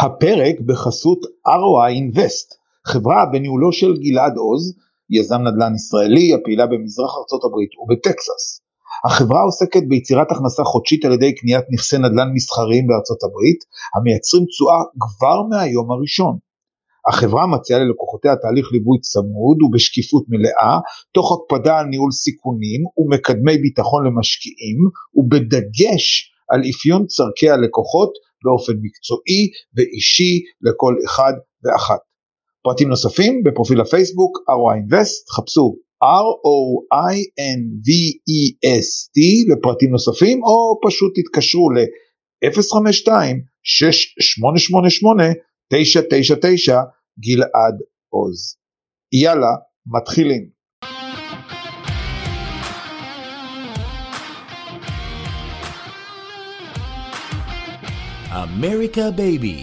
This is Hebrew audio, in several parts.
הפרק בחסות ROI Invest, חברה בניהולו של גלעד עוז, יזם נדל"ן ישראלי הפעילה במזרח ארצות הברית ובטקסס. החברה עוסקת ביצירת הכנסה חודשית על ידי קניית נכסי נדל"ן מסחריים בארצות הברית, המייצרים תשואה כבר מהיום הראשון. החברה מציעה ללקוחותיה תהליך ליווי צמוד ובשקיפות מלאה, תוך הקפדה על ניהול סיכונים ומקדמי ביטחון למשקיעים, ובדגש על אפיון צורכי הלקוחות באופן מקצועי ואישי לכל אחד ואחת. פרטים נוספים בפרופיל הפייסבוק ROI Invest, חפשו R-O-I-N-V-E-S-T לפרטים נוספים או פשוט תתקשרו ל-052-6888-999 גלעד עוז. יאללה, מתחילים. אמריקה בייבי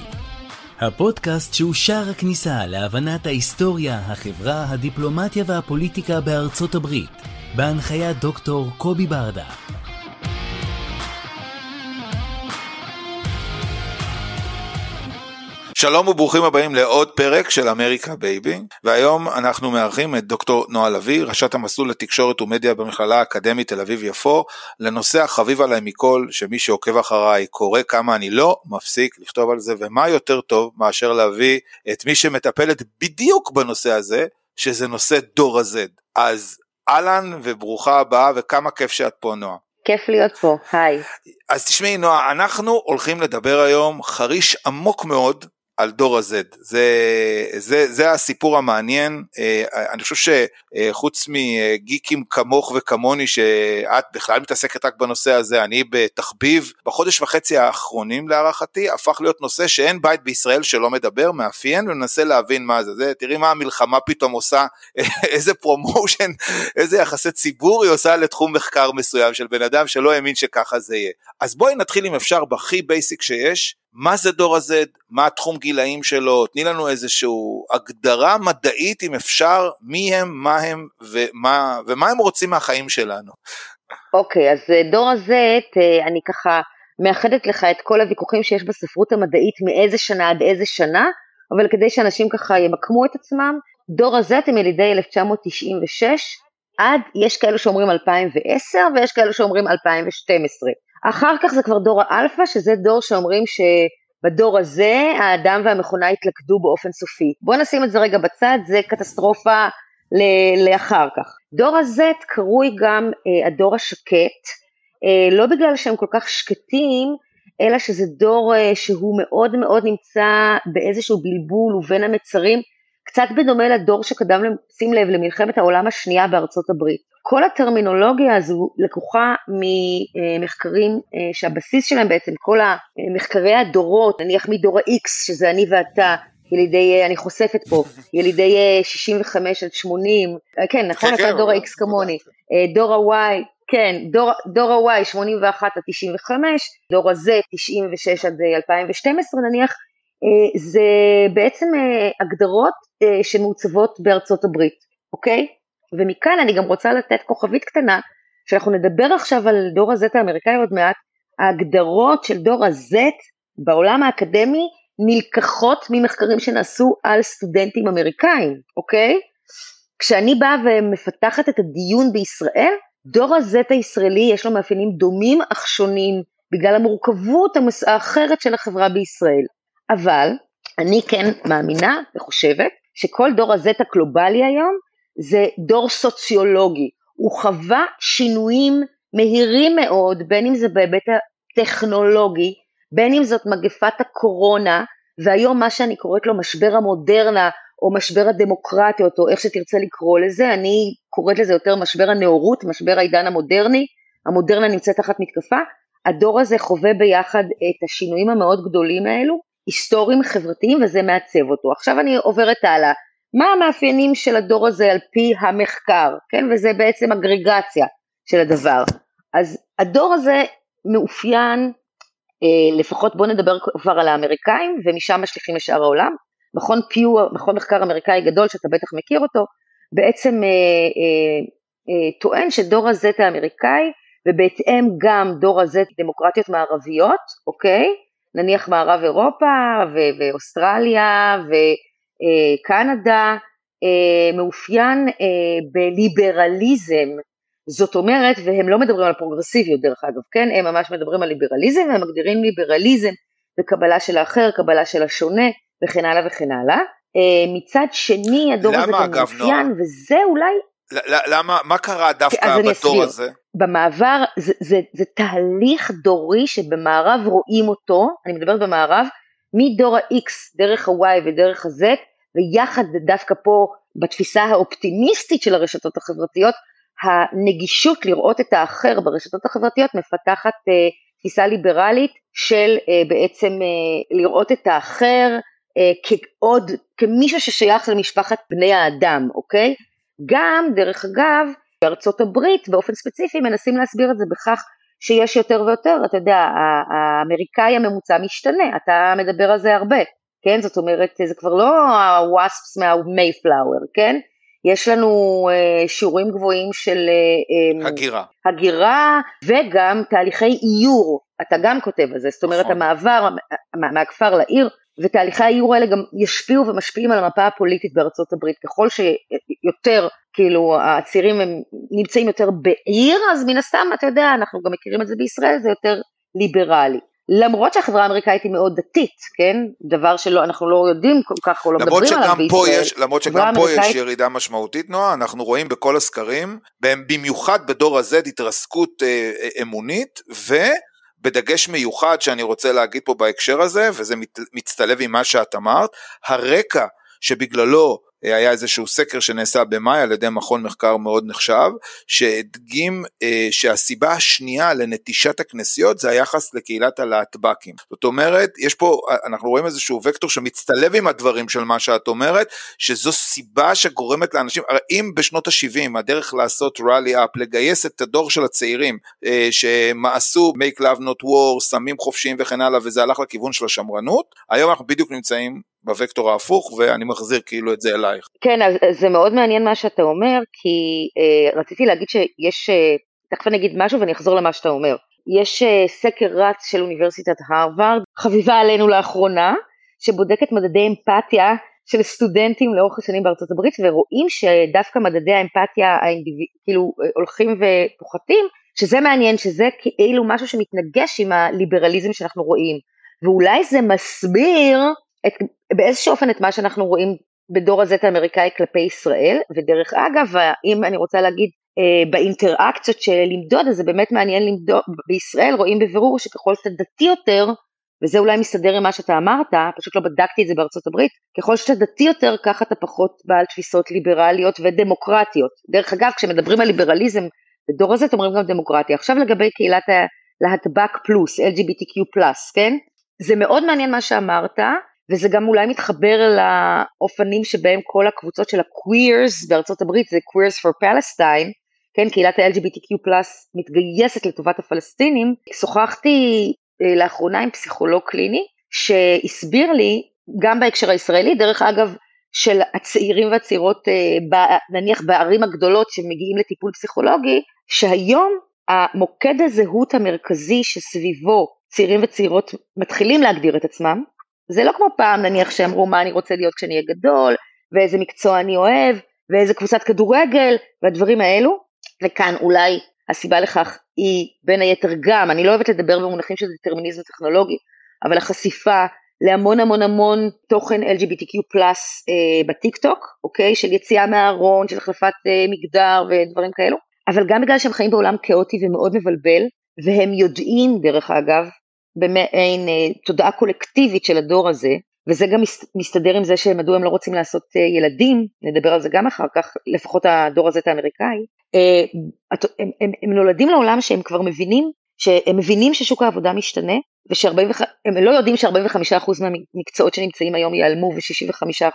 הפודקאסט שהוא שער הכניסה להבנת ההיסטוריה, החברה, הדיפלומטיה והפוליטיקה בארצות הברית, בהנחיית דוקטור קובי ברדה. שלום וברוכים הבאים לעוד פרק של אמריקה בייבי, והיום אנחנו מארחים את דוקטור נועה לביא, ראשת המסלול לתקשורת ומדיה במכללה האקדמית תל אביב יפו, לנושא החביב עליי מכל, שמי שעוקב אחריי קורא כמה אני לא מפסיק לכתוב על זה, ומה יותר טוב מאשר להביא את מי שמטפלת בדיוק בנושא הזה, שזה נושא דור ה-Z. אז אהלן וברוכה הבאה וכמה כיף שאת פה נועה. כיף להיות פה, היי. אז תשמעי נועה, אנחנו הולכים לדבר היום חריש עמוק מאוד על דור ה-Z, זה, זה, זה הסיפור המעניין, אה, אני חושב שחוץ מגיקים כמוך וכמוני שאת בכלל מתעסקת רק בנושא הזה, אני בתחביב, בחודש וחצי האחרונים להערכתי, הפך להיות נושא שאין בית בישראל שלא מדבר, מאפיין ומנסה להבין מה זה, זה תראי מה המלחמה פתאום עושה, איזה promotion, איזה יחסי ציבור היא עושה לתחום מחקר מסוים של בן אדם שלא האמין שככה זה יהיה. אז בואי נתחיל אם אפשר בהכי basic שיש, מה זה דור ה-Z, מה התחום גילאים שלו, תני לנו איזושהי הגדרה מדעית אם אפשר, מי הם, מה הם ומה, ומה הם רוצים מהחיים שלנו. אוקיי, okay, אז אה, דור ה-Z, אה, אני ככה מאחדת לך את כל הוויכוחים שיש בספרות המדעית מאיזה שנה עד איזה שנה, אבל כדי שאנשים ככה ימקמו את עצמם, דור ה-Z הם ילידי 1996, עד, יש כאלו שאומרים 2010 ויש כאלו שאומרים 2012. אחר כך זה כבר דור האלפא, שזה דור שאומרים שבדור הזה האדם והמכונה התלכדו באופן סופי. בואו נשים את זה רגע בצד, זה קטסטרופה לאחר כך. דור ה-Z קרוי גם אה, הדור השקט, אה, לא בגלל שהם כל כך שקטים, אלא שזה דור אה, שהוא מאוד מאוד נמצא באיזשהו בלבול ובין המצרים, קצת בדומה לדור שקדם, שים לב, למלחמת העולם השנייה בארצות הברית. כל הטרמינולוגיה הזו לקוחה ממחקרים אה, שהבסיס שלהם בעצם כל המחקרי הדורות, נניח מדור ה-X שזה אני ואתה, ילידי, אה, אני חושפת פה, ילידי 65 אה, עד 80, כן נכון, כן, אתה כן, דור ה-X כמוני, דור ה-Y, כן, דור, דור ה-Y 81 עד 95, דור ה-Z 96 עד 2012 נניח, זה בעצם הגדרות שמעוצבות בארצות הברית, אוקיי? ומכאן אני גם רוצה לתת כוכבית קטנה, שאנחנו נדבר עכשיו על דור ה-Z האמריקאי עוד מעט, ההגדרות של דור ה-Z בעולם האקדמי נלקחות ממחקרים שנעשו על סטודנטים אמריקאים, אוקיי? כשאני באה ומפתחת את הדיון בישראל, דור ה-Z הישראלי יש לו מאפיינים דומים אך שונים בגלל המורכבות האחרת של החברה בישראל. אבל אני כן מאמינה וחושבת שכל דור ה-Z הגלובלי היום זה דור סוציולוגי, הוא חווה שינויים מהירים מאוד, בין אם זה בהיבט הטכנולוגי, בין אם זאת מגפת הקורונה, והיום מה שאני קוראת לו משבר המודרנה, או משבר הדמוקרטיות, או איך שתרצה לקרוא לזה, אני קוראת לזה יותר משבר הנאורות, משבר העידן המודרני, המודרנה נמצאת תחת מתקפה, הדור הזה חווה ביחד את השינויים המאוד גדולים האלו, היסטוריים חברתיים וזה מעצב אותו. עכשיו אני עוברת הלאה, מה המאפיינים של הדור הזה על פי המחקר, כן, וזה בעצם אגרגציה של הדבר. אז הדור הזה מאופיין, אה, לפחות בואו נדבר כבר על האמריקאים, ומשם משליכים לשאר העולם. מכון פיו, מכון מחקר אמריקאי גדול שאתה בטח מכיר אותו, בעצם אה, אה, אה, טוען שדור הזט האמריקאי, ובהתאם גם דור הזט דמוקרטיות מערביות, אוקיי? נניח מערב אירופה ו- ואוסטרליה וקנדה, אה, מאופיין אה, בליברליזם, זאת אומרת, והם לא מדברים על פרוגרסיביות דרך אגב, כן, הם ממש מדברים על ליברליזם, והם מגדירים ליברליזם וקבלה של האחר, קבלה של השונה וכן הלאה וכן הלאה. אה, מצד שני, הדור הזה גם מאופיין, וזה אולי... למה, מה קרה דווקא בדור הזה? במעבר, זה, זה, זה תהליך דורי שבמערב רואים אותו, אני מדברת במערב, מדור ה-X דרך ה-Y ודרך ה-Z, ויחד דווקא פה בתפיסה האופטימיסטית של הרשתות החברתיות, הנגישות לראות את האחר ברשתות החברתיות מפתחת אה, תפיסה ליברלית של אה, בעצם אה, לראות את האחר אה, כעוד, כמישהו ששייך למשפחת בני האדם, אוקיי? גם, דרך אגב, בארצות הברית באופן ספציפי מנסים להסביר את זה בכך שיש יותר ויותר, אתה יודע, האמריקאי הממוצע משתנה, אתה מדבר על זה הרבה, כן? זאת אומרת, זה כבר לא הוואספס מהמייפלאואר, כן? יש לנו uh, שיעורים גבוהים של uh, הגירה. הגירה וגם תהליכי איור, אתה גם כותב על זה, זאת אומרת נכון. המעבר מהכפר לעיר ותהליכי האיור האלה גם ישפיעו ומשפיעים על המפה הפוליטית בארצות הברית, ככל שיותר כאילו הצעירים הם נמצאים יותר בעיר, אז מן הסתם אתה יודע, אנחנו גם מכירים את זה בישראל, זה יותר ליברלי. למרות שהחברה האמריקאית היא מאוד דתית, כן? דבר שאנחנו לא יודעים כל כך או לא מדברים עליו בישראל. יש, למרות שגם פה אמריקאית... יש ירידה משמעותית, נועה, אנחנו רואים בכל הסקרים, במיוחד בדור הזה, התרסקות אה, אה, אמונית, ובדגש מיוחד שאני רוצה להגיד פה בהקשר הזה, וזה מת, מצטלב עם מה שאת אמרת, הרקע שבגללו היה איזשהו סקר שנעשה במאי על ידי מכון מחקר מאוד נחשב, שהדגים אה, שהסיבה השנייה לנטישת הכנסיות זה היחס לקהילת הלהטב"קים. זאת אומרת, יש פה, אנחנו רואים איזשהו וקטור שמצטלב עם הדברים של מה שאת אומרת, שזו סיבה שגורמת לאנשים, הרי אם בשנות ה-70 הדרך לעשות rally up, לגייס את הדור של הצעירים אה, שמעשו make love not war, סמים חופשיים וכן הלאה, וזה הלך לכיוון של השמרנות, היום אנחנו בדיוק נמצאים בוקטור ההפוך ואני מחזיר כאילו את זה אלייך. כן, אז זה מאוד מעניין מה שאתה אומר, כי אה, רציתי להגיד שיש, אה, תכף אני אגיד משהו ואני אחזור למה שאתה אומר. יש אה, סקר רץ של אוניברסיטת הרווארד, חביבה עלינו לאחרונה, שבודק את מדדי אמפתיה של סטודנטים לאורך השנים בארצות הברית, ורואים שדווקא מדדי האמפתיה האינדיב... כאילו אה, הולכים ופוחתים, שזה מעניין, שזה כאילו משהו שמתנגש עם הליברליזם שאנחנו רואים. ואולי זה מסביר את, באיזשהו אופן את מה שאנחנו רואים בדור את האמריקאי כלפי ישראל, ודרך אגב, אם אני רוצה להגיד אה, באינטראקציות של למדוד, אז זה באמת מעניין למדוד, בישראל רואים בבירור שככל שאתה דתי יותר, וזה אולי מסתדר עם מה שאתה אמרת, פשוט לא בדקתי את זה בארצות הברית, ככל שאתה דתי יותר, ככה אתה פחות בעל תפיסות ליברליות ודמוקרטיות. דרך אגב, כשמדברים על ליברליזם, בדור הזה אתם אומרים גם דמוקרטיה. עכשיו לגבי קהילת הלהטב"ק פלוס, LGBTQ פלוס, כן? זה מאוד מעניין מה שאמרת, וזה גם אולי מתחבר לאופנים שבהם כל הקבוצות של ה-queers בארצות הברית, זה queers for Palestine, כן, קהילת ה-LGBTQ פלאס מתגייסת לטובת הפלסטינים. שוחחתי אה, לאחרונה עם פסיכולוג קליני, שהסביר לי, גם בהקשר הישראלי, דרך אגב, של הצעירים והצעירות, אה, נניח בערים הגדולות שמגיעים לטיפול פסיכולוגי, שהיום המוקד הזהות המרכזי שסביבו צעירים וצעירות מתחילים להגדיר את עצמם, זה לא כמו פעם נניח שאמרו מה אני רוצה להיות כשאני אהיה גדול, ואיזה מקצוע אני אוהב, ואיזה קבוצת כדורגל, והדברים האלו, וכאן אולי הסיבה לכך היא בין היתר גם, אני לא אוהבת לדבר במונחים של דטרמיניזם טכנולוגי, אבל החשיפה להמון המון המון תוכן LGBTQ פלאס אה, בטיק טוק, אוקיי? של יציאה מהארון, של החלפת אה, מגדר ודברים כאלו, אבל גם בגלל שהם חיים בעולם כאוטי ומאוד מבלבל, והם יודעים דרך אגב, במעין אה, תודעה קולקטיבית של הדור הזה, וזה גם מסתדר עם זה שמדוע הם לא רוצים לעשות אה, ילדים, נדבר על זה גם אחר כך, לפחות הדור הזה את האמריקאי, אה, הם, הם, הם נולדים לעולם שהם כבר מבינים, שהם מבינים ששוק העבודה משתנה, והם לא יודעים ש-45% מהמקצועות שנמצאים היום ייעלמו ו-65%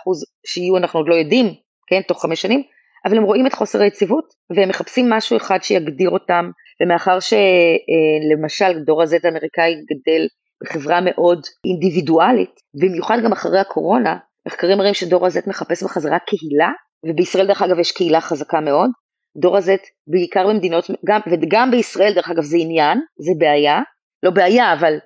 שיהיו אנחנו עוד לא יודעים, כן, תוך חמש שנים, אבל הם רואים את חוסר היציבות והם מחפשים משהו אחד שיגדיר אותם ומאחר שלמשל דור ה-Z האמריקאי גדל בחברה מאוד אינדיבידואלית, במיוחד גם אחרי הקורונה, מחקרים מראים שדור ה-Z מחפש בחזרה קהילה, ובישראל דרך אגב יש קהילה חזקה מאוד, דור ה-Z בעיקר במדינות, גם, וגם בישראל דרך אגב זה עניין, זה בעיה, לא בעיה אבל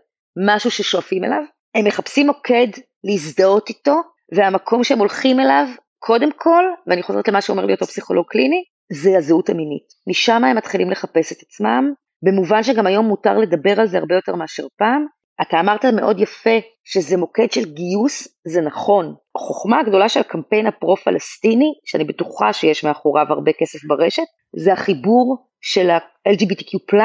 משהו ששואפים אליו, הם מחפשים מוקד להזדהות איתו, והמקום שהם הולכים אליו, קודם כל, ואני חוזרת למה שאומר לי אותו פסיכולוג קליני, זה הזהות המינית. משם הם מתחילים לחפש את עצמם, במובן שגם היום מותר לדבר על זה הרבה יותר מאשר פעם. אתה אמרת מאוד יפה שזה מוקד של גיוס, זה נכון. החוכמה הגדולה של הקמפיין הפרו-פלסטיני, שאני בטוחה שיש מאחוריו הרבה כסף ברשת, זה החיבור של ה-LGBTQ+,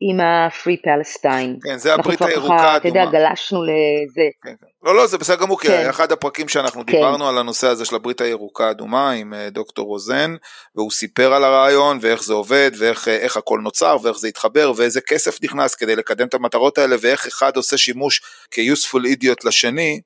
עם ה-Free Palestine. כן, זה הברית הירוקה האדומה. אתה יודע, גלשנו לזה. כן, כן. לא, לא, זה בסדר גמור, כי כן. אחד הפרקים שאנחנו כן. דיברנו על הנושא הזה של הברית הירוקה האדומה עם אה, דוקטור רוזן, והוא סיפר על הרעיון ואיך זה עובד ואיך אה, הכל נוצר ואיך זה התחבר ואיזה כסף נכנס כדי לקדם את המטרות האלה ואיך אחד עושה שימוש כ-useful idiot לשני,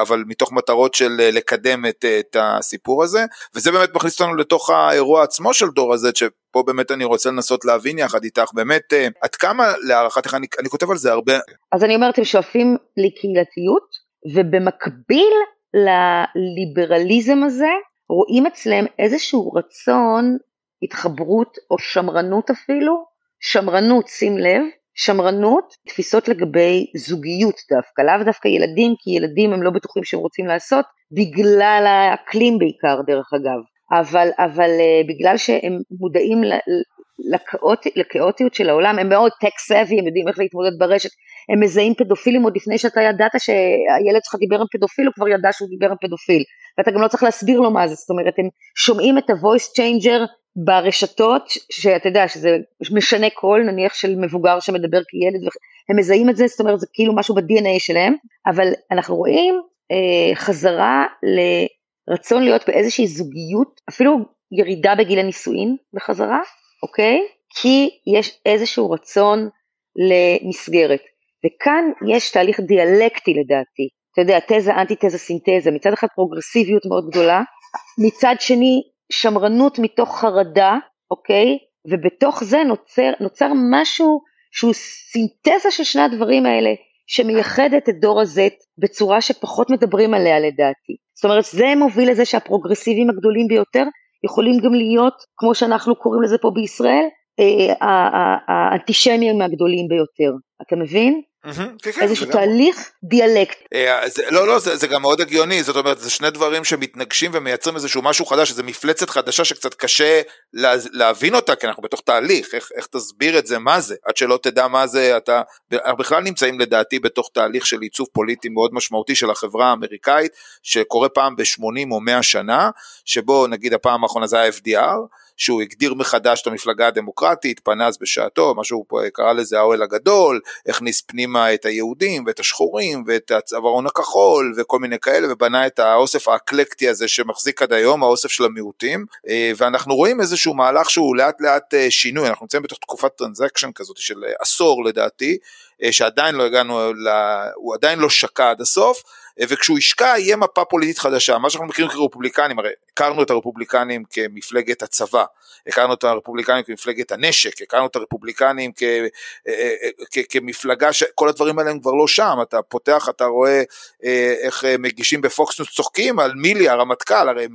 אבל מתוך מטרות של לקדם את, את הסיפור הזה, וזה באמת מכניס אותנו לתוך האירוע עצמו של דור הזה, שפה באמת אני רוצה לנסות להבין יחד איתך, באמת עד כמה להערכתך, אני, אני כותב על זה הרבה. אז אני אומרת, הם שואפים לקהילתיות, ובמקביל לליברליזם הזה, רואים אצלם איזשהו רצון, התחברות או שמרנות אפילו, שמרנות, שים לב, שמרנות, תפיסות לגבי זוגיות דווקא, לאו דווקא ילדים, כי ילדים הם לא בטוחים שהם רוצים לעשות, בגלל האקלים בעיקר דרך אגב, אבל, אבל uh, בגלל שהם מודעים לכאות, לכאוטיות של העולם, הם מאוד tech savvy, הם יודעים איך להתמודד ברשת, הם מזהים פדופילים עוד לפני שאתה ידעת שהילד שלך דיבר עם פדופיל, הוא כבר ידע שהוא דיבר עם פדופיל, ואתה גם לא צריך להסביר לו מה זה, זאת אומרת, הם שומעים את ה-voice changer ברשתות, שאתה יודע שזה משנה קול, נניח של מבוגר שמדבר כילד, הם מזהים את זה, זאת אומרת, זה כאילו משהו ב-DNA שלהם, אבל אנחנו רואים אה, חזרה לרצון להיות באיזושהי זוגיות, אפילו ירידה בגיל הנישואין בחזרה, אוקיי? כי יש איזשהו רצון למסגרת. וכאן יש תהליך דיאלקטי לדעתי, אתה יודע, תזה, אנטי-תזה, סינתזה, מצד אחד פרוגרסיביות מאוד גדולה, מצד שני שמרנות מתוך חרדה, אוקיי? ובתוך זה נוצר, נוצר משהו שהוא סינתזה של שני הדברים האלה, שמייחדת את דור ה-Z בצורה שפחות מדברים עליה לדעתי. זאת אומרת, זה מוביל לזה שהפרוגרסיביים הגדולים ביותר יכולים גם להיות, כמו שאנחנו קוראים לזה פה בישראל, אה, האנטישמיים הגדולים ביותר, אתה מבין? כן, כן, איזשהו תהליך דיאלקט. אה, לא, לא, זה גם מאוד הגיוני, זאת אומרת, זה שני דברים שמתנגשים ומייצרים איזשהו משהו חדש, איזו מפלצת חדשה שקצת קשה להבין אותה, כי אנחנו בתוך תהליך, איך תסביר את זה, מה זה, עד שלא תדע מה זה, אתה, אנחנו בכלל נמצאים לדעתי בתוך תהליך של עיצוב פוליטי מאוד משמעותי של החברה האמריקאית, שקורה פעם ב-80 או 100 שנה, שבו נגיד הפעם האחרונה זה ה-FDR, שהוא הגדיר מחדש את המפלגה הדמוקרטית, פנס בשעתו, מה שהוא קרא לזה האוהל הגדול, הכניס פנימה את היהודים ואת השחורים ואת הצווארון הכחול וכל מיני כאלה, ובנה את האוסף האקלקטי הזה שמחזיק עד היום, האוסף של המיעוטים, אה, ואנחנו רואים איזשהו מהלך שהוא לאט לאט אה, שינוי, אנחנו נמצאים בתוך תקופת transition כזאת של אה, עשור לדעתי, שעדיין לא הגענו, הוא עדיין לא שקע עד הסוף, וכשהוא ישקע יהיה מפה פוליטית חדשה, מה שאנחנו מכירים כרפובליקנים, הרי הכרנו את הרפובליקנים כמפלגת הצבא, הכרנו את הרפובליקנים כמפלגת הנשק, הכרנו את הרפובליקנים אה, אה, כמפלגה שכל הדברים האלה הם כבר לא שם, אתה פותח, אתה רואה אה, איך מגישים בפוקסנוס צוחקים על מילי הרמטכ"ל, הרי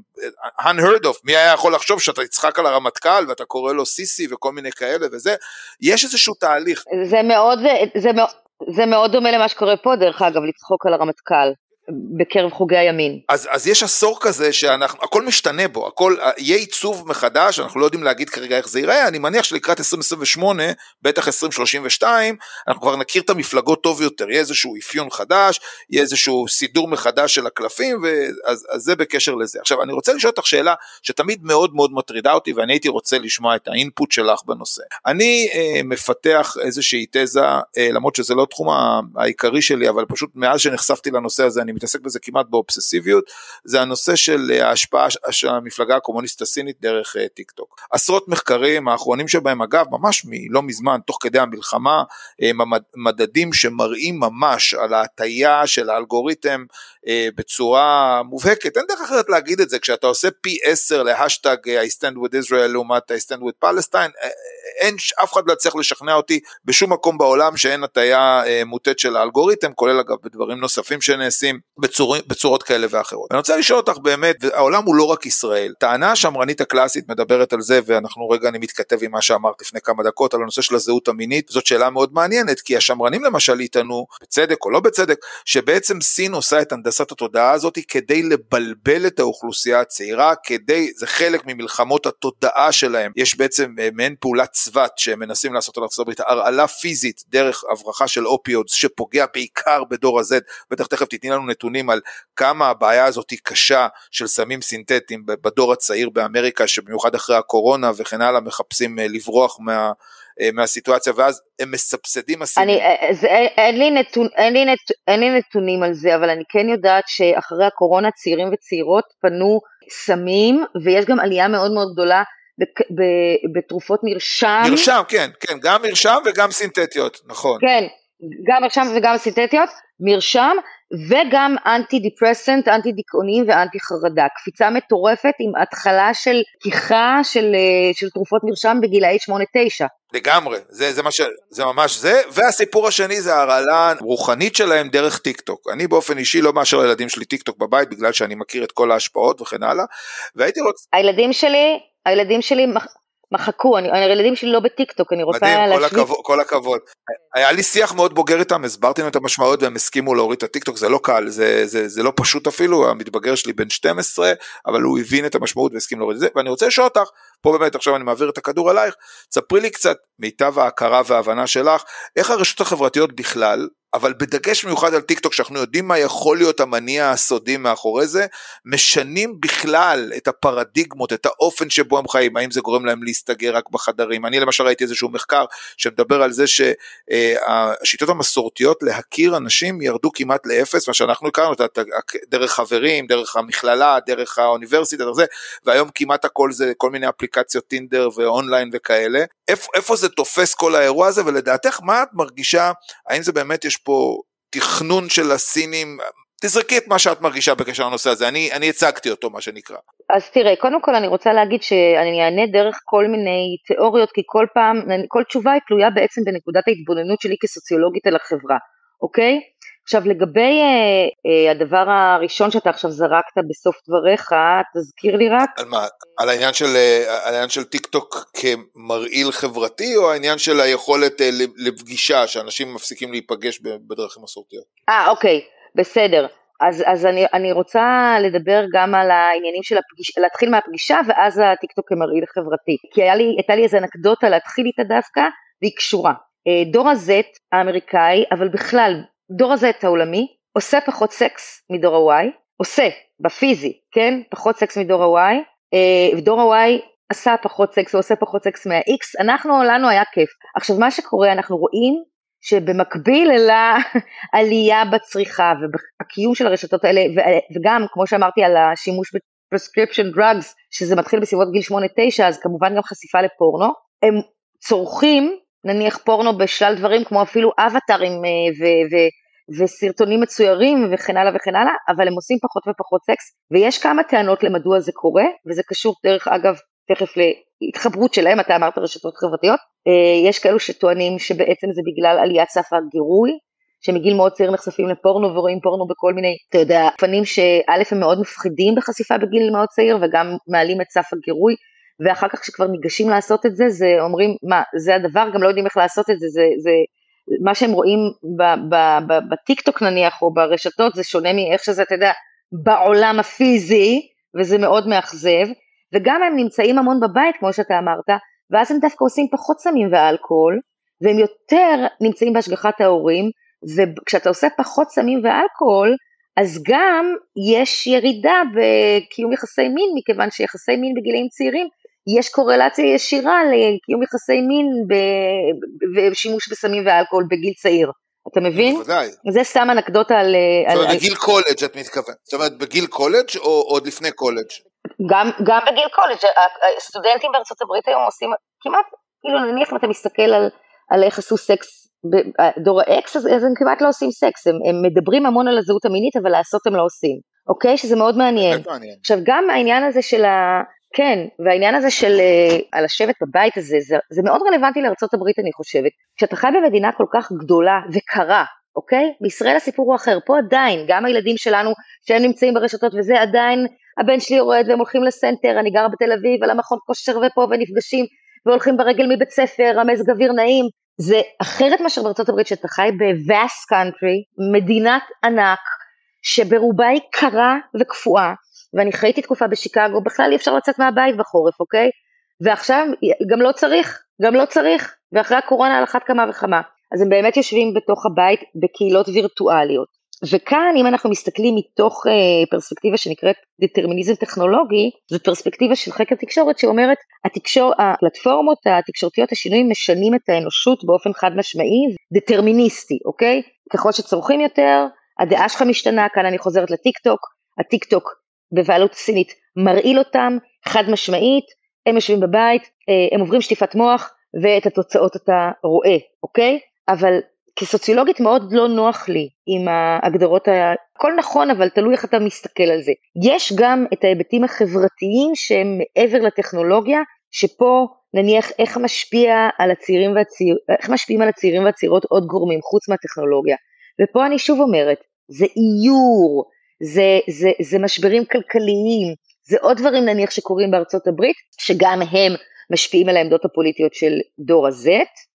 unheard of, מי היה יכול לחשוב שאתה תצחק על הרמטכ"ל ואתה קורא לו סיסי וכל מיני כאלה וזה, יש איזשהו תהליך. זה מאוד, זה מאוד, זה מאוד דומה למה שקורה פה דרך אגב, לצחוק על הרמטכ"ל. בקרב חוגי הימין. אז, אז יש עשור כזה שאנחנו, הכל משתנה בו, הכל, יהיה עיצוב מחדש, אנחנו לא יודעים להגיד כרגע איך זה ייראה, אני מניח שלקראת 2028, בטח 2032, אנחנו כבר נכיר את המפלגות טוב יותר, יהיה איזשהו אפיון חדש, יהיה איזשהו סידור מחדש של הקלפים, ואז, אז זה בקשר לזה. עכשיו, אני רוצה לשאול אותך שאלה שתמיד מאוד מאוד מטרידה אותי, ואני הייתי רוצה לשמוע את האינפוט שלך בנושא. אני אה, מפתח איזושהי תזה, אה, למרות שזה לא תחום העיקרי שלי, אבל פשוט מאז שנחשפתי לנושא הזה, אני מתעסק בזה כמעט באובססיביות, זה הנושא של אה, ההשפעה של המפלגה הקומוניסטית הסינית דרך אה, טיק טוק. עשרות מחקרים, האחרונים שבהם אגב, ממש מלא מזמן, תוך כדי המלחמה, הם מדדים שמראים ממש על ההטייה של האלגוריתם אה, בצורה מובהקת, אין דרך אחרת להגיד את זה, כשאתה עושה פי 10 להשטג I stand with Israel לעומת I stand with Palestine, אין, אף אחד לא יצליח לשכנע אותי בשום מקום בעולם שאין הטיה מוטט של האלגוריתם, כולל אגב בדברים נוספים שנעשים בצור, בצורות כאלה ואחרות. אני רוצה לשאול אותך באמת, העולם הוא לא רק ישראל, טענה השמרנית הקלאסית מדברת על זה, ואנחנו רגע, אני מתכתב עם מה שאמרת לפני כמה דקות, על הנושא של הזהות המינית, זאת שאלה מאוד מעניינת, כי השמרנים למשל יטענו, בצדק או לא בצדק, שבעצם סין עושה את הנדסת התודעה הזאת כדי לבלבל את האוכלוסייה הצעירה, כדי, זה חלק ממלחמות התודעה שלהם, יש בעצם אה, מעין פעולת צבת שהם מנסים לעשות על הברית, הרעלה פיזית דרך הברחה של אופיודס שפוגע בעיקר בדור ה-Z, בטח תכף תתני לנו נתונים על כמה הבעיה הזאת היא קשה של סמים סינתטיים בדור הצעיר באמריקה, שבמיוחד אחרי הקורונה וכן הלאה מחפשים אה, לברוח מה... אה, מהסיטואציה ואז הם מסבסדים הסינים. אין, לי נתון, אין, לי נת, אין לי נתונים על זה אבל אני כן יודעת שאחרי הקורונה צעירים וצעירות פנו סמים ויש גם עלייה מאוד מאוד גדולה בתרופות מרשם. מרשם, כן, כן, גם מרשם וגם סינתטיות, נכון. כן, גם מרשם וגם סינתטיות, מרשם וגם אנטי דיפרסנט, אנטי דיכאונים ואנטי חרדה. קפיצה מטורפת עם התחלה של פתיחה של, אה, של תרופות מרשם בגילאי 8-9. לגמרי, זה, זה, ש... זה ממש זה, והסיפור השני זה הרעלה רוחנית שלהם דרך טיק טוק. אני באופן אישי לא מאשר לילדים שלי טיק טוק בבית בגלל שאני מכיר את כל ההשפעות וכן הלאה, והייתי רוצה... הילדים שלי, הילדים שלי מחקו, אני, הילדים שלי לא בטיקטוק, אני רוצה להשוויץ. מדהים, כל הכבוד, כל הכבוד. היה לי שיח מאוד בוגר איתם, הסברתי להם את המשמעויות והם הסכימו להוריד את הטיקטוק, זה לא קל, זה, זה, זה לא פשוט אפילו, המתבגר שלי בן 12, אבל הוא הבין את המשמעות והסכים להוריד את זה, ואני רוצה לשאול אותך, פה באמת עכשיו אני מעביר את הכדור עלייך, ספרי לי קצת מיטב ההכרה וההבנה שלך, איך הרשתות החברתיות בכלל, אבל בדגש מיוחד על טיק טוק שאנחנו יודעים מה יכול להיות המניע הסודי מאחורי זה, משנים בכלל את הפרדיגמות, את האופן שבו הם חיים, האם זה גורם להם להסתגר רק בחדרים, אני למשל ראיתי איזשהו מחקר שמדבר על זה שהשיטות המסורתיות להכיר אנשים ירדו כמעט לאפס, מה שאנחנו הכרנו, דרך חברים, דרך המכללה, דרך האוניברסיטה, דרך זה, והיום כמעט הכל זה כל מיני אפליקציות טינדר ואונליין וכאלה, איפה, איפה זה תופס כל האירוע הזה? ולדעתך מה את מרגישה, האם זה באמת יש פה תכנון של הסינים, תזרקי את מה שאת מרגישה בקשר לנושא הזה, אני, אני הצגתי אותו מה שנקרא. אז תראה, קודם כל אני רוצה להגיד שאני אענה דרך כל מיני תיאוריות, כי כל פעם, כל תשובה היא תלויה בעצם בנקודת ההתבוננות שלי כסוציולוגית על החברה, אוקיי? עכשיו לגבי אה, אה, הדבר הראשון שאתה עכשיו זרקת בסוף דבריך, תזכיר לי רק. על מה? על העניין של, אה, על העניין של טיק טוק כמרעיל חברתי, או העניין של היכולת אה, לפגישה, שאנשים מפסיקים להיפגש בדרכים מסורתיות? אה, אוקיי, בסדר. אז, אז אני, אני רוצה לדבר גם על העניינים של הפגישה, להתחיל מהפגישה ואז הטיקטוק כמרעיל חברתי. כי לי, הייתה לי איזה אנקדוטה להתחיל איתה דווקא, והיא קשורה. אה, דור ה-Z האמריקאי, אבל בכלל דור ה-Z העולמי, עושה פחות סקס מדור ה-Y, עושה בפיזי, כן? פחות סקס מדור ה-Y, אה, ודור ה-Y עשה פחות סקס, הוא עושה פחות סקס מה-X, אנחנו, לנו היה כיף. עכשיו מה שקורה, אנחנו רואים שבמקביל לעלייה בצריכה ובקיום של הרשתות האלה, וגם כמו שאמרתי על השימוש ב prescription drugs, שזה מתחיל בסביבות גיל 8-9, אז כמובן גם חשיפה לפורנו, הם צורכים נניח פורנו בשלל דברים כמו אפילו אבטארים אה, ו- ו- וסרטונים מצוירים וכן הלאה וכן הלאה, אבל הם עושים פחות ופחות סקס, ויש כמה טענות למדוע זה קורה, וזה קשור דרך אגב תכף להתחברות שלהם, אתה אמרת רשתות חברתיות, אה, יש כאלו שטוענים שבעצם זה בגלל עליית סף הגירוי, שמגיל מאוד צעיר נחשפים לפורנו ורואים פורנו בכל מיני, אתה יודע, פנים שא' הם מאוד מפחידים בחשיפה בגיל מאוד צעיר וגם מעלים את סף הגירוי, ואחר כך כשכבר ניגשים לעשות את זה, זה אומרים, מה, זה הדבר, גם לא יודעים איך לעשות את זה, זה, זה מה שהם רואים בטיקטוק נניח, או ברשתות, זה שונה מאיך שזה, אתה יודע, בעולם הפיזי, וזה מאוד מאכזב, וגם הם נמצאים המון בבית, כמו שאתה אמרת, ואז הם דווקא עושים פחות סמים ואלכוהול, והם יותר נמצאים בהשגחת ההורים, וכשאתה עושה פחות סמים ואלכוהול, אז גם יש ירידה בקיום יחסי מין, מכיוון שיחסי מין בגילאים צעירים יש קורלציה ישירה לקיום יחסי מין ושימוש בסמים ואלכוהול בגיל צעיר. אתה מבין? בוודאי. זה סתם אנקדוטה על... זאת אומרת, בגיל קולג' את מתכוונת. זאת אומרת, בגיל קולג' או עוד לפני קולג'? גם, גם בגיל קולג'. הסטודנטים בארצות הברית היום עושים כמעט, כאילו נניח אם אתה מסתכל על, על איך עשו סקס בדור ה-X, אז, אז הם כמעט לא עושים סקס. הם, הם מדברים המון על הזהות המינית, אבל לעשות הם לא עושים. אוקיי? שזה מאוד מעניין. מעניין. עכשיו, גם העניין הזה של ה... כן, והעניין הזה של uh, על לשבת בבית הזה, זה, זה מאוד רלוונטי לארה"ב אני חושבת. כשאתה חי במדינה כל כך גדולה וקרה, אוקיי? בישראל הסיפור הוא אחר, פה עדיין, גם הילדים שלנו שהם נמצאים ברשתות וזה, עדיין הבן שלי יורד והם הולכים לסנטר, אני גרה בתל אביב, על המכון כושר ופה ונפגשים והולכים ברגל מבית ספר, המזג אוויר נעים, זה אחרת מאשר הברית שאתה חי ב-vast country, מדינת ענק, שברובה היא קרה וקפואה, ואני חייתי תקופה בשיקגו, בכלל אי אפשר לצאת מהבית בחורף, אוקיי? ועכשיו גם לא צריך, גם לא צריך, ואחרי הקורונה על אחת כמה וכמה. אז הם באמת יושבים בתוך הבית בקהילות וירטואליות. וכאן אם אנחנו מסתכלים מתוך אה, פרספקטיבה שנקראת דטרמיניזם טכנולוגי, זו פרספקטיבה של חקר תקשורת שאומרת התקשור, הפלטפורמות התקשורתיות השינויים משנים את האנושות באופן חד משמעי, דטרמיניסטי, אוקיי? ככל שצורכים יותר, הדעה שלך משתנה, כאן אני חוזרת לטיק טוק, הטיק טוק בבעלות סינית מרעיל אותם חד משמעית, הם יושבים בבית, אה, הם עוברים שטיפת מוח ואת התוצאות אתה רואה, אוקיי? אבל כסוציולוגית מאוד לא נוח לי עם ההגדרות. הכל נכון אבל תלוי איך אתה מסתכל על זה. יש גם את ההיבטים החברתיים שהם מעבר לטכנולוגיה, שפה נניח איך משפיע על הצעירים והצעיר, איך משפיעים על הצעירים והצעירות עוד גורמים חוץ מהטכנולוגיה. ופה אני שוב אומרת, זה איור, זה, זה, זה משברים כלכליים, זה עוד דברים נניח שקורים בארצות הברית, שגם הם משפיעים על העמדות הפוליטיות של דור ה-Z,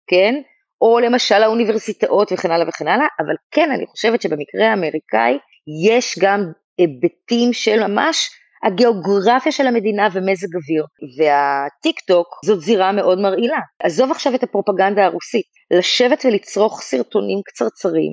כן? או למשל האוניברסיטאות וכן הלאה וכן הלאה, אבל כן, אני חושבת שבמקרה האמריקאי יש גם היבטים של ממש הגיאוגרפיה של המדינה ומזג אוויר, והטיק טוק זאת זירה מאוד מרעילה. עזוב עכשיו את הפרופגנדה הרוסית, לשבת ולצרוך סרטונים קצרצרים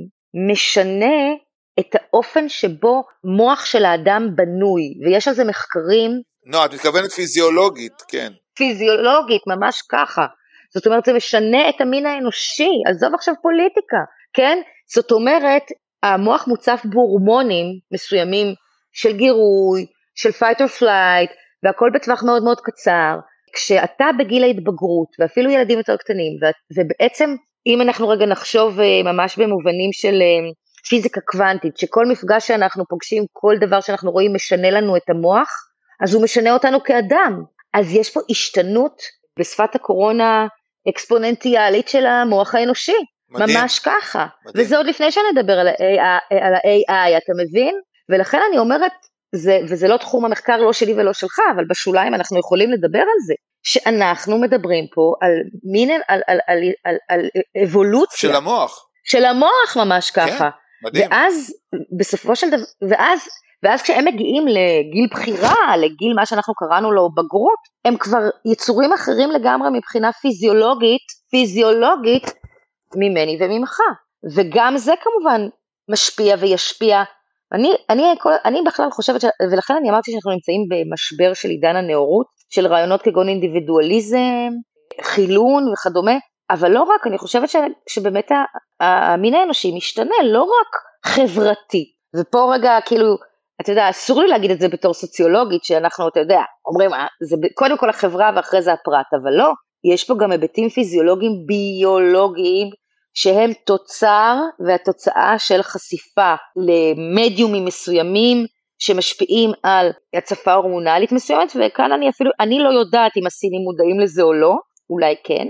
משנה את האופן שבו מוח של האדם בנוי, ויש על זה מחקרים. לא, את מתכוונת פיזיולוגית, כן. פיזיולוגית, ממש ככה. זאת אומרת, זה משנה את המין האנושי, עזוב עכשיו פוליטיקה, כן? זאת אומרת, המוח מוצף בהורמונים מסוימים של גירוי, של fight or flight, והכל בטווח מאוד מאוד קצר. כשאתה בגיל ההתבגרות, ואפילו ילדים יותר קטנים, ובעצם אם אנחנו רגע נחשוב אה, ממש במובנים של אה, פיזיקה קוונטית, שכל מפגש שאנחנו פוגשים, כל דבר שאנחנו רואים משנה לנו את המוח, אז הוא משנה אותנו כאדם. אז יש פה השתנות בשפת הקורונה אקספוננטיאלית של המוח האנושי. מדהים. ממש ככה. מדהים. וזה עוד לפני שנדבר על ה-AI, אתה מבין? ולכן אני אומרת, זה, וזה לא תחום המחקר לא שלי ולא שלך, אבל בשוליים אנחנו יכולים לדבר על זה, שאנחנו מדברים פה על מין, על, על, על, על, על, על אבולוציה. של המוח. של המוח ממש כן, ככה. כן, ואז בסופו של דבר, ואז ואז כשהם מגיעים לגיל בחירה, לגיל מה שאנחנו קראנו לו בגרות, הם כבר יצורים אחרים לגמרי מבחינה פיזיולוגית, פיזיולוגית ממני וממך. וגם זה כמובן משפיע וישפיע. אני, אני, אני בכלל חושבת, ש... ולכן אני אמרתי שאנחנו נמצאים במשבר של עידן הנאורות, של רעיונות כגון אינדיבידואליזם, חילון וכדומה, אבל לא רק, אני חושבת ש, שבאמת המין האנושי משתנה, לא רק חברתי. ופה רגע כאילו אתה יודע, אסור לי להגיד את זה בתור סוציולוגית, שאנחנו, אתה יודע, אומרים, אה, זה קודם כל החברה ואחרי זה הפרט, אבל לא, יש פה גם היבטים פיזיולוגיים ביולוגיים, שהם תוצר והתוצאה של חשיפה למדיומים מסוימים, שמשפיעים על הצפה הורמונלית מסוימת, וכאן אני אפילו, אני לא יודעת אם הסינים מודעים לזה או לא, אולי כן,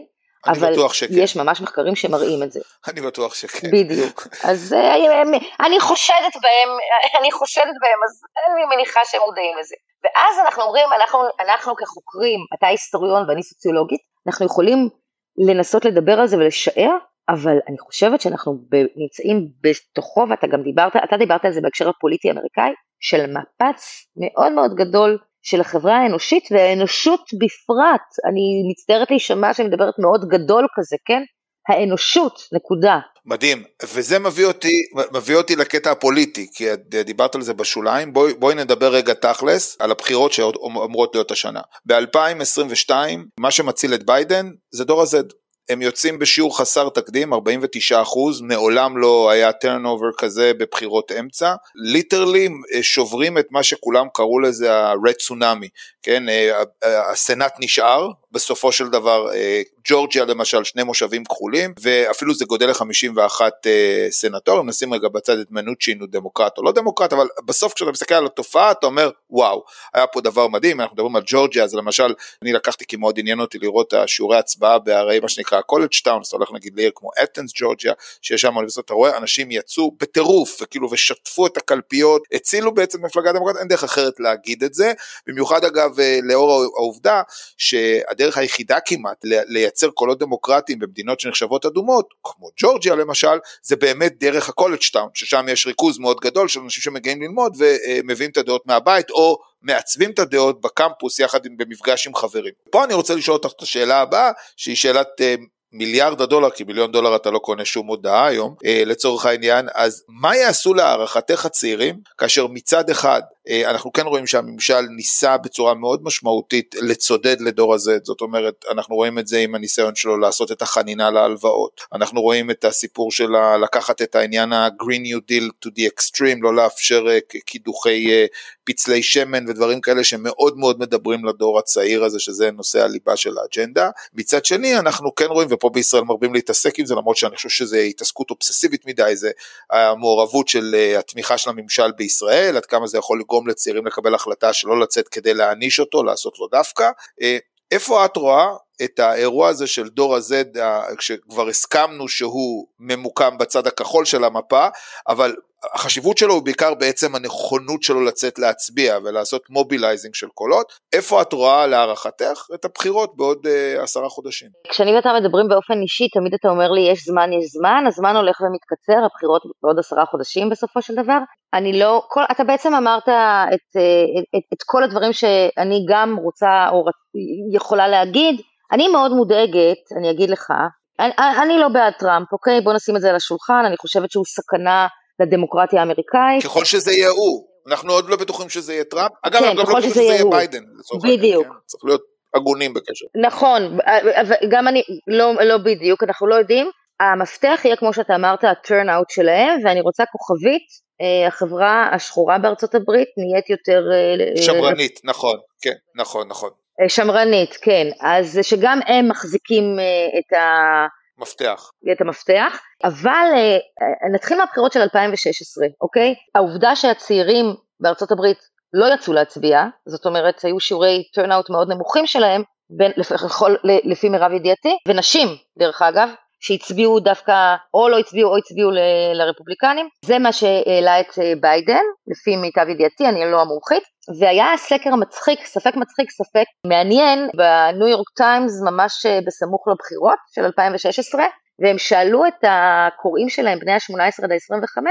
אבל יש ממש מחקרים שמראים את זה. אני בטוח שכן. בדיוק. אז אה, אני חושדת בהם, אני חושדת בהם, אז אני מניחה שהם מודעים לזה. ואז אנחנו אומרים, אנחנו, אנחנו כחוקרים, אתה היסטוריון ואני סוציולוגית, אנחנו יכולים לנסות לדבר על זה ולשער, אבל אני חושבת שאנחנו נמצאים בתוכו, ואתה גם דיברת, אתה דיברת על זה בהקשר הפוליטי האמריקאי, של מפץ מאוד מאוד גדול של החברה האנושית והאנושות בפרט, אני מצטערת להישמע שאני מדברת מאוד גדול כזה, כן? האנושות, נקודה. מדהים, וזה מביא אותי, מביא אותי לקטע הפוליטי, כי דיברת על זה בשוליים, בואי, בואי נדבר רגע תכלס על הבחירות שאמורות להיות השנה. ב-2022, מה שמציל את ביידן זה דור ה-Z. הם יוצאים בשיעור חסר תקדים, 49 אחוז, מעולם לא היה turnover כזה בבחירות אמצע, literally אה, שוברים את מה שכולם קראו לזה ה-red tsunami, כן, אה, הסנאט נשאר בסופו של דבר אה, ג'ורג'יה למשל שני מושבים כחולים ואפילו זה גדל ל-51 אה, סנטורים, נשים רגע בצד את מנוצ'ין הוא דמוקרט או לא דמוקרט, אבל בסוף כשאתה מסתכל על התופעה אתה אומר וואו, היה פה דבר מדהים, אנחנו מדברים על ג'ורג'יה, אז למשל אני לקחתי כי מאוד עניין אותי לראות השיעורי הצבעה בערי מה שנקרא college town, אז אתה הולך נגיד לעיר כמו אתנס ג'ורג'יה, שיש שם אוניברסיטה, אתה רואה אנשים יצאו בטירוף וכאילו ושטפו את הקלפיות, הצילו בעצם מפלגה דמוקרטית, אין דרך אחרת להגיד את זה, במיוחד אגב אה, לאור העובדה שהדרך היחידה כמעט לייצר קולות דמוקרטיים במדינות שנחשבות אדומות, כמו ג'ורג'יה למשל, זה באמת דרך ה college town, ששם יש ריכוז מאוד גדול של אנשים שמגיעים ללמוד ומביאים את הדעות מהבית, או מעצבים את הדעות בקמפוס יחד עם, במפגש עם חברים. פה אני רוצה לשאול אותך את השאלה הבאה, שהיא שאלת אה, מיליארד הדולר, כי מיליון דולר אתה לא קונה שום הודעה היום, אה, לצורך העניין, אז מה יעשו להערכתך הצעירים, כאשר מצד אחד אה, אנחנו כן רואים שהממשל ניסה בצורה מאוד משמעותית לצודד לדור הזה, זאת אומרת, אנחנו רואים את זה עם הניסיון שלו לעשות את החנינה להלוואות, אנחנו רואים את הסיפור של לקחת את העניין ה-Green New Deal to the extreme, לא לאפשר אה, קידוחי אה, פצלי שמן ודברים כאלה שמאוד מאוד מדברים לדור הצעיר הזה, שזה נושא הליבה של האג'נדה. מצד שני, אנחנו כן רואים, ופה בישראל מרבים להתעסק עם זה, למרות שאני חושב שזה התעסקות אובססיבית מדי, זה המעורבות של התמיכה של הממשל בישראל, עד כמה זה יכול לגרום לצעירים לקבל החלטה שלא לצאת כדי להעניש אותו, לעשות לו דווקא. אה, איפה את רואה את האירוע הזה של דור ה-Z, כשכבר הסכמנו שהוא ממוקם בצד הכחול של המפה, אבל החשיבות שלו הוא בעיקר בעצם הנכונות שלו לצאת להצביע ולעשות mobilizing של קולות. איפה את רואה להערכתך את הבחירות בעוד אה, עשרה חודשים? כשאני ואתה מדברים באופן אישי, תמיד אתה אומר לי יש זמן, יש זמן, הזמן הולך ומתקצר, הבחירות בעוד עשרה חודשים בסופו של דבר. אני לא, כל, אתה בעצם אמרת את, את, את, את כל הדברים שאני גם רוצה או יכולה להגיד. אני מאוד מודאגת, אני אגיד לך, אני, אני לא בעד טראמפ, אוקיי? בוא נשים את זה על השולחן, אני חושבת שהוא סכנה לדמוקרטיה האמריקאית. ככל שזה יהיה הוא, אנחנו עוד לא בטוחים שזה יהיה טראמפ, אגב, כן, גם לא בטוחים שזה יהיה ביידן. בדיוק. כן? צריך להיות הגונים בקשר. נכון, גם אני, לא, לא בדיוק, אנחנו לא יודעים. המפתח יהיה כמו שאתה אמרת, ה-turnout שלהם, ואני רוצה כוכבית, אה, החברה השחורה בארצות הברית נהיית יותר... אה, שמרנית, נכון, כן, נכון, נכון. אה, שמרנית, כן, אז שגם הם מחזיקים את ה... מפתח. את המפתח, אבל uh, נתחיל מהבחירות של 2016, אוקיי? העובדה שהצעירים בארצות הברית לא יצאו להצביע, זאת אומרת היו שיעורי turnout מאוד נמוכים שלהם, בין, לפי, לפי מירב ידיעתי, ונשים דרך אגב, שהצביעו דווקא, או לא הצביעו או הצביעו ל, לרפובליקנים, זה מה שהעלה את אה, ביידן, לפי מיטב ידיעתי, אני לא המומחית, והיה סקר מצחיק, ספק מצחיק, ספק מעניין, בניו יורק טיימס ממש אה, בסמוך לבחירות של 2016, והם שאלו את הקוראים שלהם, בני ה-18 עד ה-25,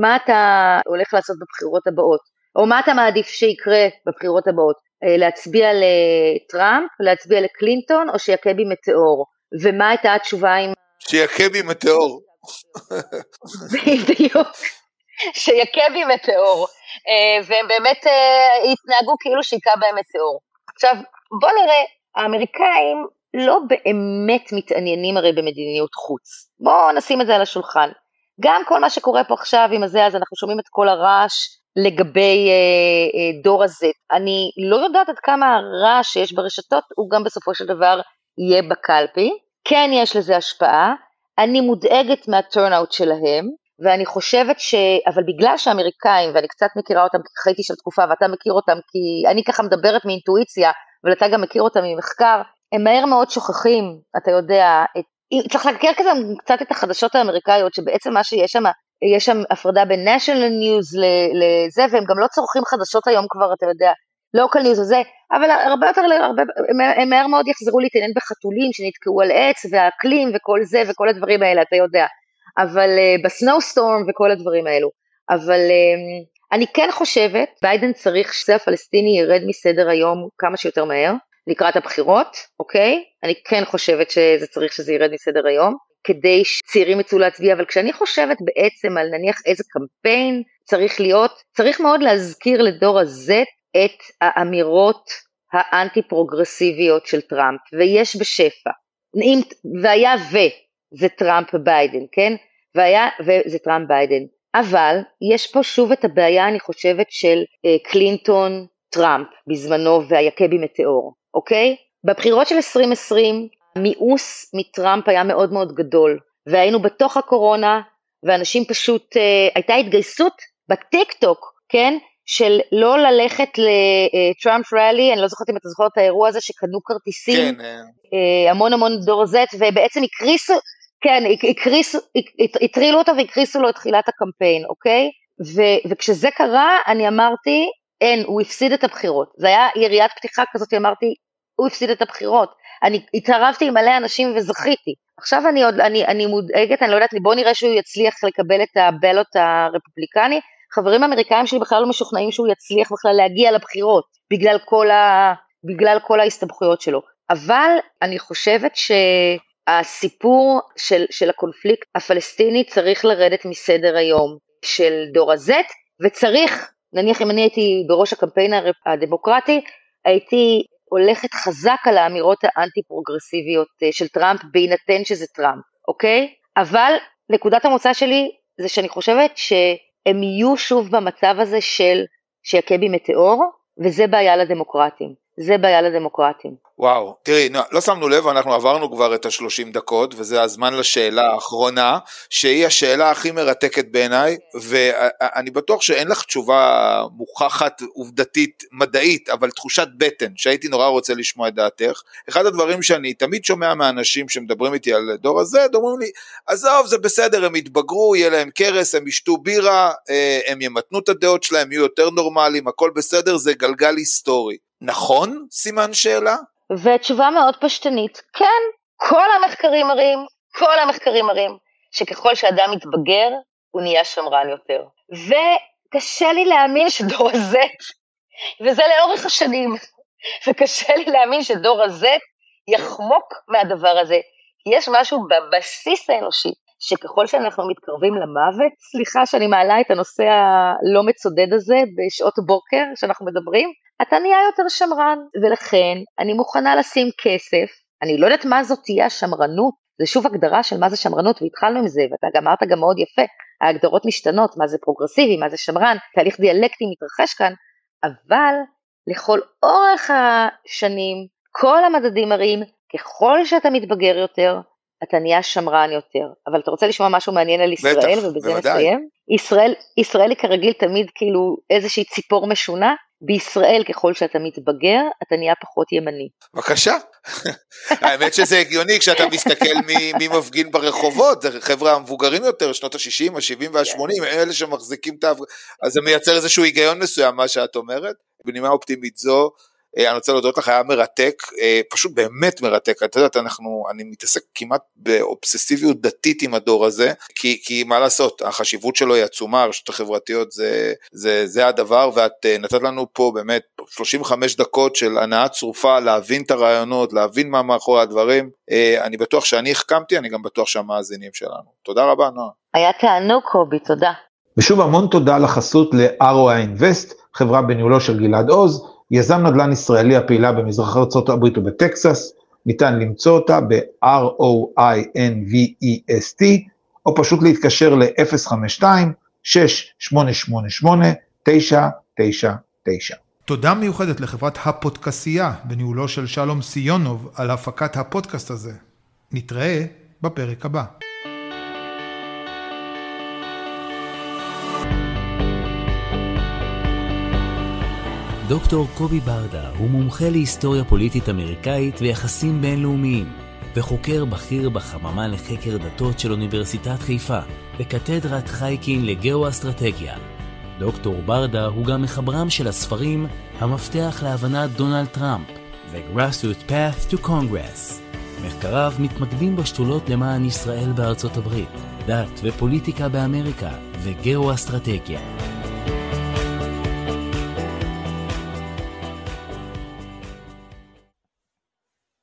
מה אתה הולך לעשות בבחירות הבאות, או מה אתה מעדיף שיקרה בבחירות הבאות, אה, להצביע לטראמפ, להצביע לקלינטון, או שיכה בי מטאור, ומה הייתה התשובה עם... שיכה בי מטאור. בדיוק. שיכה בי מטאור, אה, והם באמת אה, התנהגו כאילו שהיכה בהם מטאור. עכשיו, בוא נראה, האמריקאים לא באמת מתעניינים הרי במדיניות חוץ. בואו נשים את זה על השולחן. גם כל מה שקורה פה עכשיו עם הזה, אז אנחנו שומעים את כל הרעש לגבי אה, אה, דור הזה. אני לא יודעת עד כמה הרעש שיש ברשתות הוא גם בסופו של דבר יהיה בקלפי. כן יש לזה השפעה, אני מודאגת מהטורנאוט שלהם, ואני חושבת ש... אבל בגלל שהאמריקאים, ואני קצת מכירה אותם כי חייתי של תקופה ואתה מכיר אותם כי אני ככה מדברת מאינטואיציה, אבל אתה גם מכיר אותם ממחקר, הם מהר מאוד שוכחים, אתה יודע, את... צריך להכיר כזה קצת את החדשות האמריקאיות, שבעצם מה שיש שם, יש שם הפרדה בין national news לזה, והם גם לא צורכים חדשות היום כבר, אתה יודע, local news וזה, אבל הרבה יותר, הרבה, הם מהר מאוד יחזרו להתעניין בחתולים שנתקעו על עץ, והאקלים וכל זה וכל הדברים האלה, אתה יודע. אבל אה, ב snowstorm וכל הדברים האלו. אבל אה, אני כן חושבת, ביידן צריך שזה הפלסטיני ירד מסדר היום כמה שיותר מהר, לקראת הבחירות, אוקיי? אני כן חושבת שזה צריך שזה ירד מסדר היום, כדי שצעירים יצאו להצביע, אבל כשאני חושבת בעצם על נניח איזה קמפיין צריך להיות, צריך מאוד להזכיר לדור ה-Z את האמירות האנטי פרוגרסיביות של טראמפ, ויש בשפע. והיה ו, זה טראמפ ביידן, כן? והיה, וזה טראמפ ביידן. אבל יש פה שוב את הבעיה, אני חושבת, של אה, קלינטון טראמפ בזמנו והיכה בי מטאור, אוקיי? בבחירות של 2020, המיאוס מטראמפ היה מאוד מאוד גדול, והיינו בתוך הקורונה, ואנשים פשוט, אה, הייתה התגייסות בטיק טוק, כן? של לא ללכת לטראמפ ראלי, אני לא זוכרת אם אתה זוכר את האירוע הזה שקנו כרטיסים, כן. אה, המון המון דור Z, ובעצם הקריסו, כן, הקריסו, הטרילו אותו והקריסו לו את תחילת הקמפיין, אוקיי? ו, וכשזה קרה, אני אמרתי, אין, הוא הפסיד את הבחירות. זה היה יריית פתיחה כזאת, אמרתי, הוא הפסיד את הבחירות. אני התערבתי עם מלא אנשים וזכיתי. עכשיו אני עוד, אני, אני מודאגת, אני לא יודעת, בוא נראה שהוא יצליח לקבל את הבלוט הרפובליקני. חברים אמריקאים שלי בכלל לא משוכנעים שהוא יצליח בכלל להגיע לבחירות, בגלל כל, ה, בגלל כל ההסתבכויות שלו. אבל אני חושבת שהסיפור של, של הקונפליקט הפלסטיני צריך לרדת מסדר היום של דור ה-Z, וצריך, נניח אם אני הייתי בראש הקמפיין הדמוקרטי, הייתי הולכת חזק על האמירות האנטי פרוגרסיביות אה, של טראמפ בהינתן שזה טראמפ, אוקיי? אבל נקודת המוצא שלי זה שאני חושבת שהם יהיו שוב במצב הזה של שיכה בי מטאור, וזה בעיה לדמוקרטים. זה בעיה לדמוקרטים. וואו, תראי, לא, לא שמנו לב, אנחנו עברנו כבר את השלושים דקות, וזה הזמן לשאלה האחרונה, שהיא השאלה הכי מרתקת בעיניי, ואני בטוח שאין לך תשובה מוכחת, עובדתית, מדעית, אבל תחושת בטן, שהייתי נורא רוצה לשמוע את דעתך. אחד הדברים שאני תמיד שומע מאנשים שמדברים איתי על דור הזה, אומרים לי, עזוב, זה בסדר, הם יתבגרו, יהיה להם קרס, הם ישתו בירה, אה, הם ימתנו את הדעות שלהם, יהיו יותר נורמליים, הכל בסדר, זה גלגל היסטורי. נכון? סימן שאלה? ותשובה מאוד פשטנית, כן, כל המחקרים מראים, כל המחקרים מראים, שככל שאדם מתבגר, הוא נהיה שמרן יותר. וקשה לי להאמין שדור ה-Z, וזה לאורך השנים, וקשה לי להאמין שדור ה-Z יחמוק מהדבר הזה. יש משהו בבסיס האנושי, שככל שאנחנו מתקרבים למוות, סליחה שאני מעלה את הנושא הלא מצודד הזה בשעות בוקר שאנחנו מדברים, אתה נהיה יותר שמרן, ולכן אני מוכנה לשים כסף, אני לא יודעת מה זאת תהיה השמרנות, זה שוב הגדרה של מה זה שמרנות, והתחלנו עם זה, ואתה גם אמרת גם מאוד יפה, ההגדרות משתנות, מה זה פרוגרסיבי, מה זה שמרן, תהליך דיאלקטי מתרחש כאן, אבל לכל אורך השנים, כל המדדים מראים, ככל שאתה מתבגר יותר, אתה נהיה שמרן יותר. אבל אתה רוצה לשמוע משהו מעניין על ישראל, בטח, ובזה בוודאי. נסיים? ישראל, ישראל היא כרגיל תמיד כאילו איזושהי ציפור משונה, בישראל ככל שאתה מתבגר, אתה נהיה פחות ימני. בבקשה. האמת שזה הגיוני כשאתה מסתכל מי, מי מפגין ברחובות, זה חבר'ה המבוגרים יותר, שנות ה-60, ה-70 וה-80, אלה שמחזיקים את ה... אז זה מייצר איזשהו היגיון מסוים, מה שאת אומרת. בנימה אופטימית זו, אני רוצה להודות לך, היה מרתק, אה, פשוט באמת מרתק, את יודעת, אנחנו, אני מתעסק כמעט באובססיביות דתית עם הדור הזה, כי, כי מה לעשות, החשיבות שלו היא עצומה, הרשתות החברתיות זה, זה, זה הדבר, ואת אה, נתת לנו פה באמת 35 דקות של הנאה צרופה להבין את הרעיונות, להבין מה מאחורי הדברים, אני בטוח שאני החכמתי, אני גם בטוח שהמאזינים שלנו. תודה רבה, נועה. היה תענוג קובי, תודה. ושוב המון תודה לחסות ל-ROI Invest, חברה בניהולו של גלעד עוז, יזם נדל"ן ישראלי הפעילה במזרח הברית ובטקסס, ניתן למצוא אותה ב-R-O-I-N-V-E-S-T, או פשוט להתקשר ל-052-688-999. תודה מיוחדת לחברת הפודקסייה בניהולו של שלום סיונוב על הפקת הפודקאסט הזה. נתראה בפרק הבא. דוקטור קובי ברדה הוא מומחה להיסטוריה פוליטית אמריקאית ויחסים בינלאומיים, וחוקר בכיר בחממה לחקר דתות של אוניברסיטת חיפה, וקתדרת חייקין לגאו-אסטרטגיה. דוקטור ברדה הוא גם מחברם של הספרים "המפתח להבנת דונלד טראמפ" ו-Grassroot Path to Congress. מחקריו מתמקדים בשתולות למען ישראל בארצות הברית, דת ופוליטיקה באמריקה וגאו-אסטרטגיה.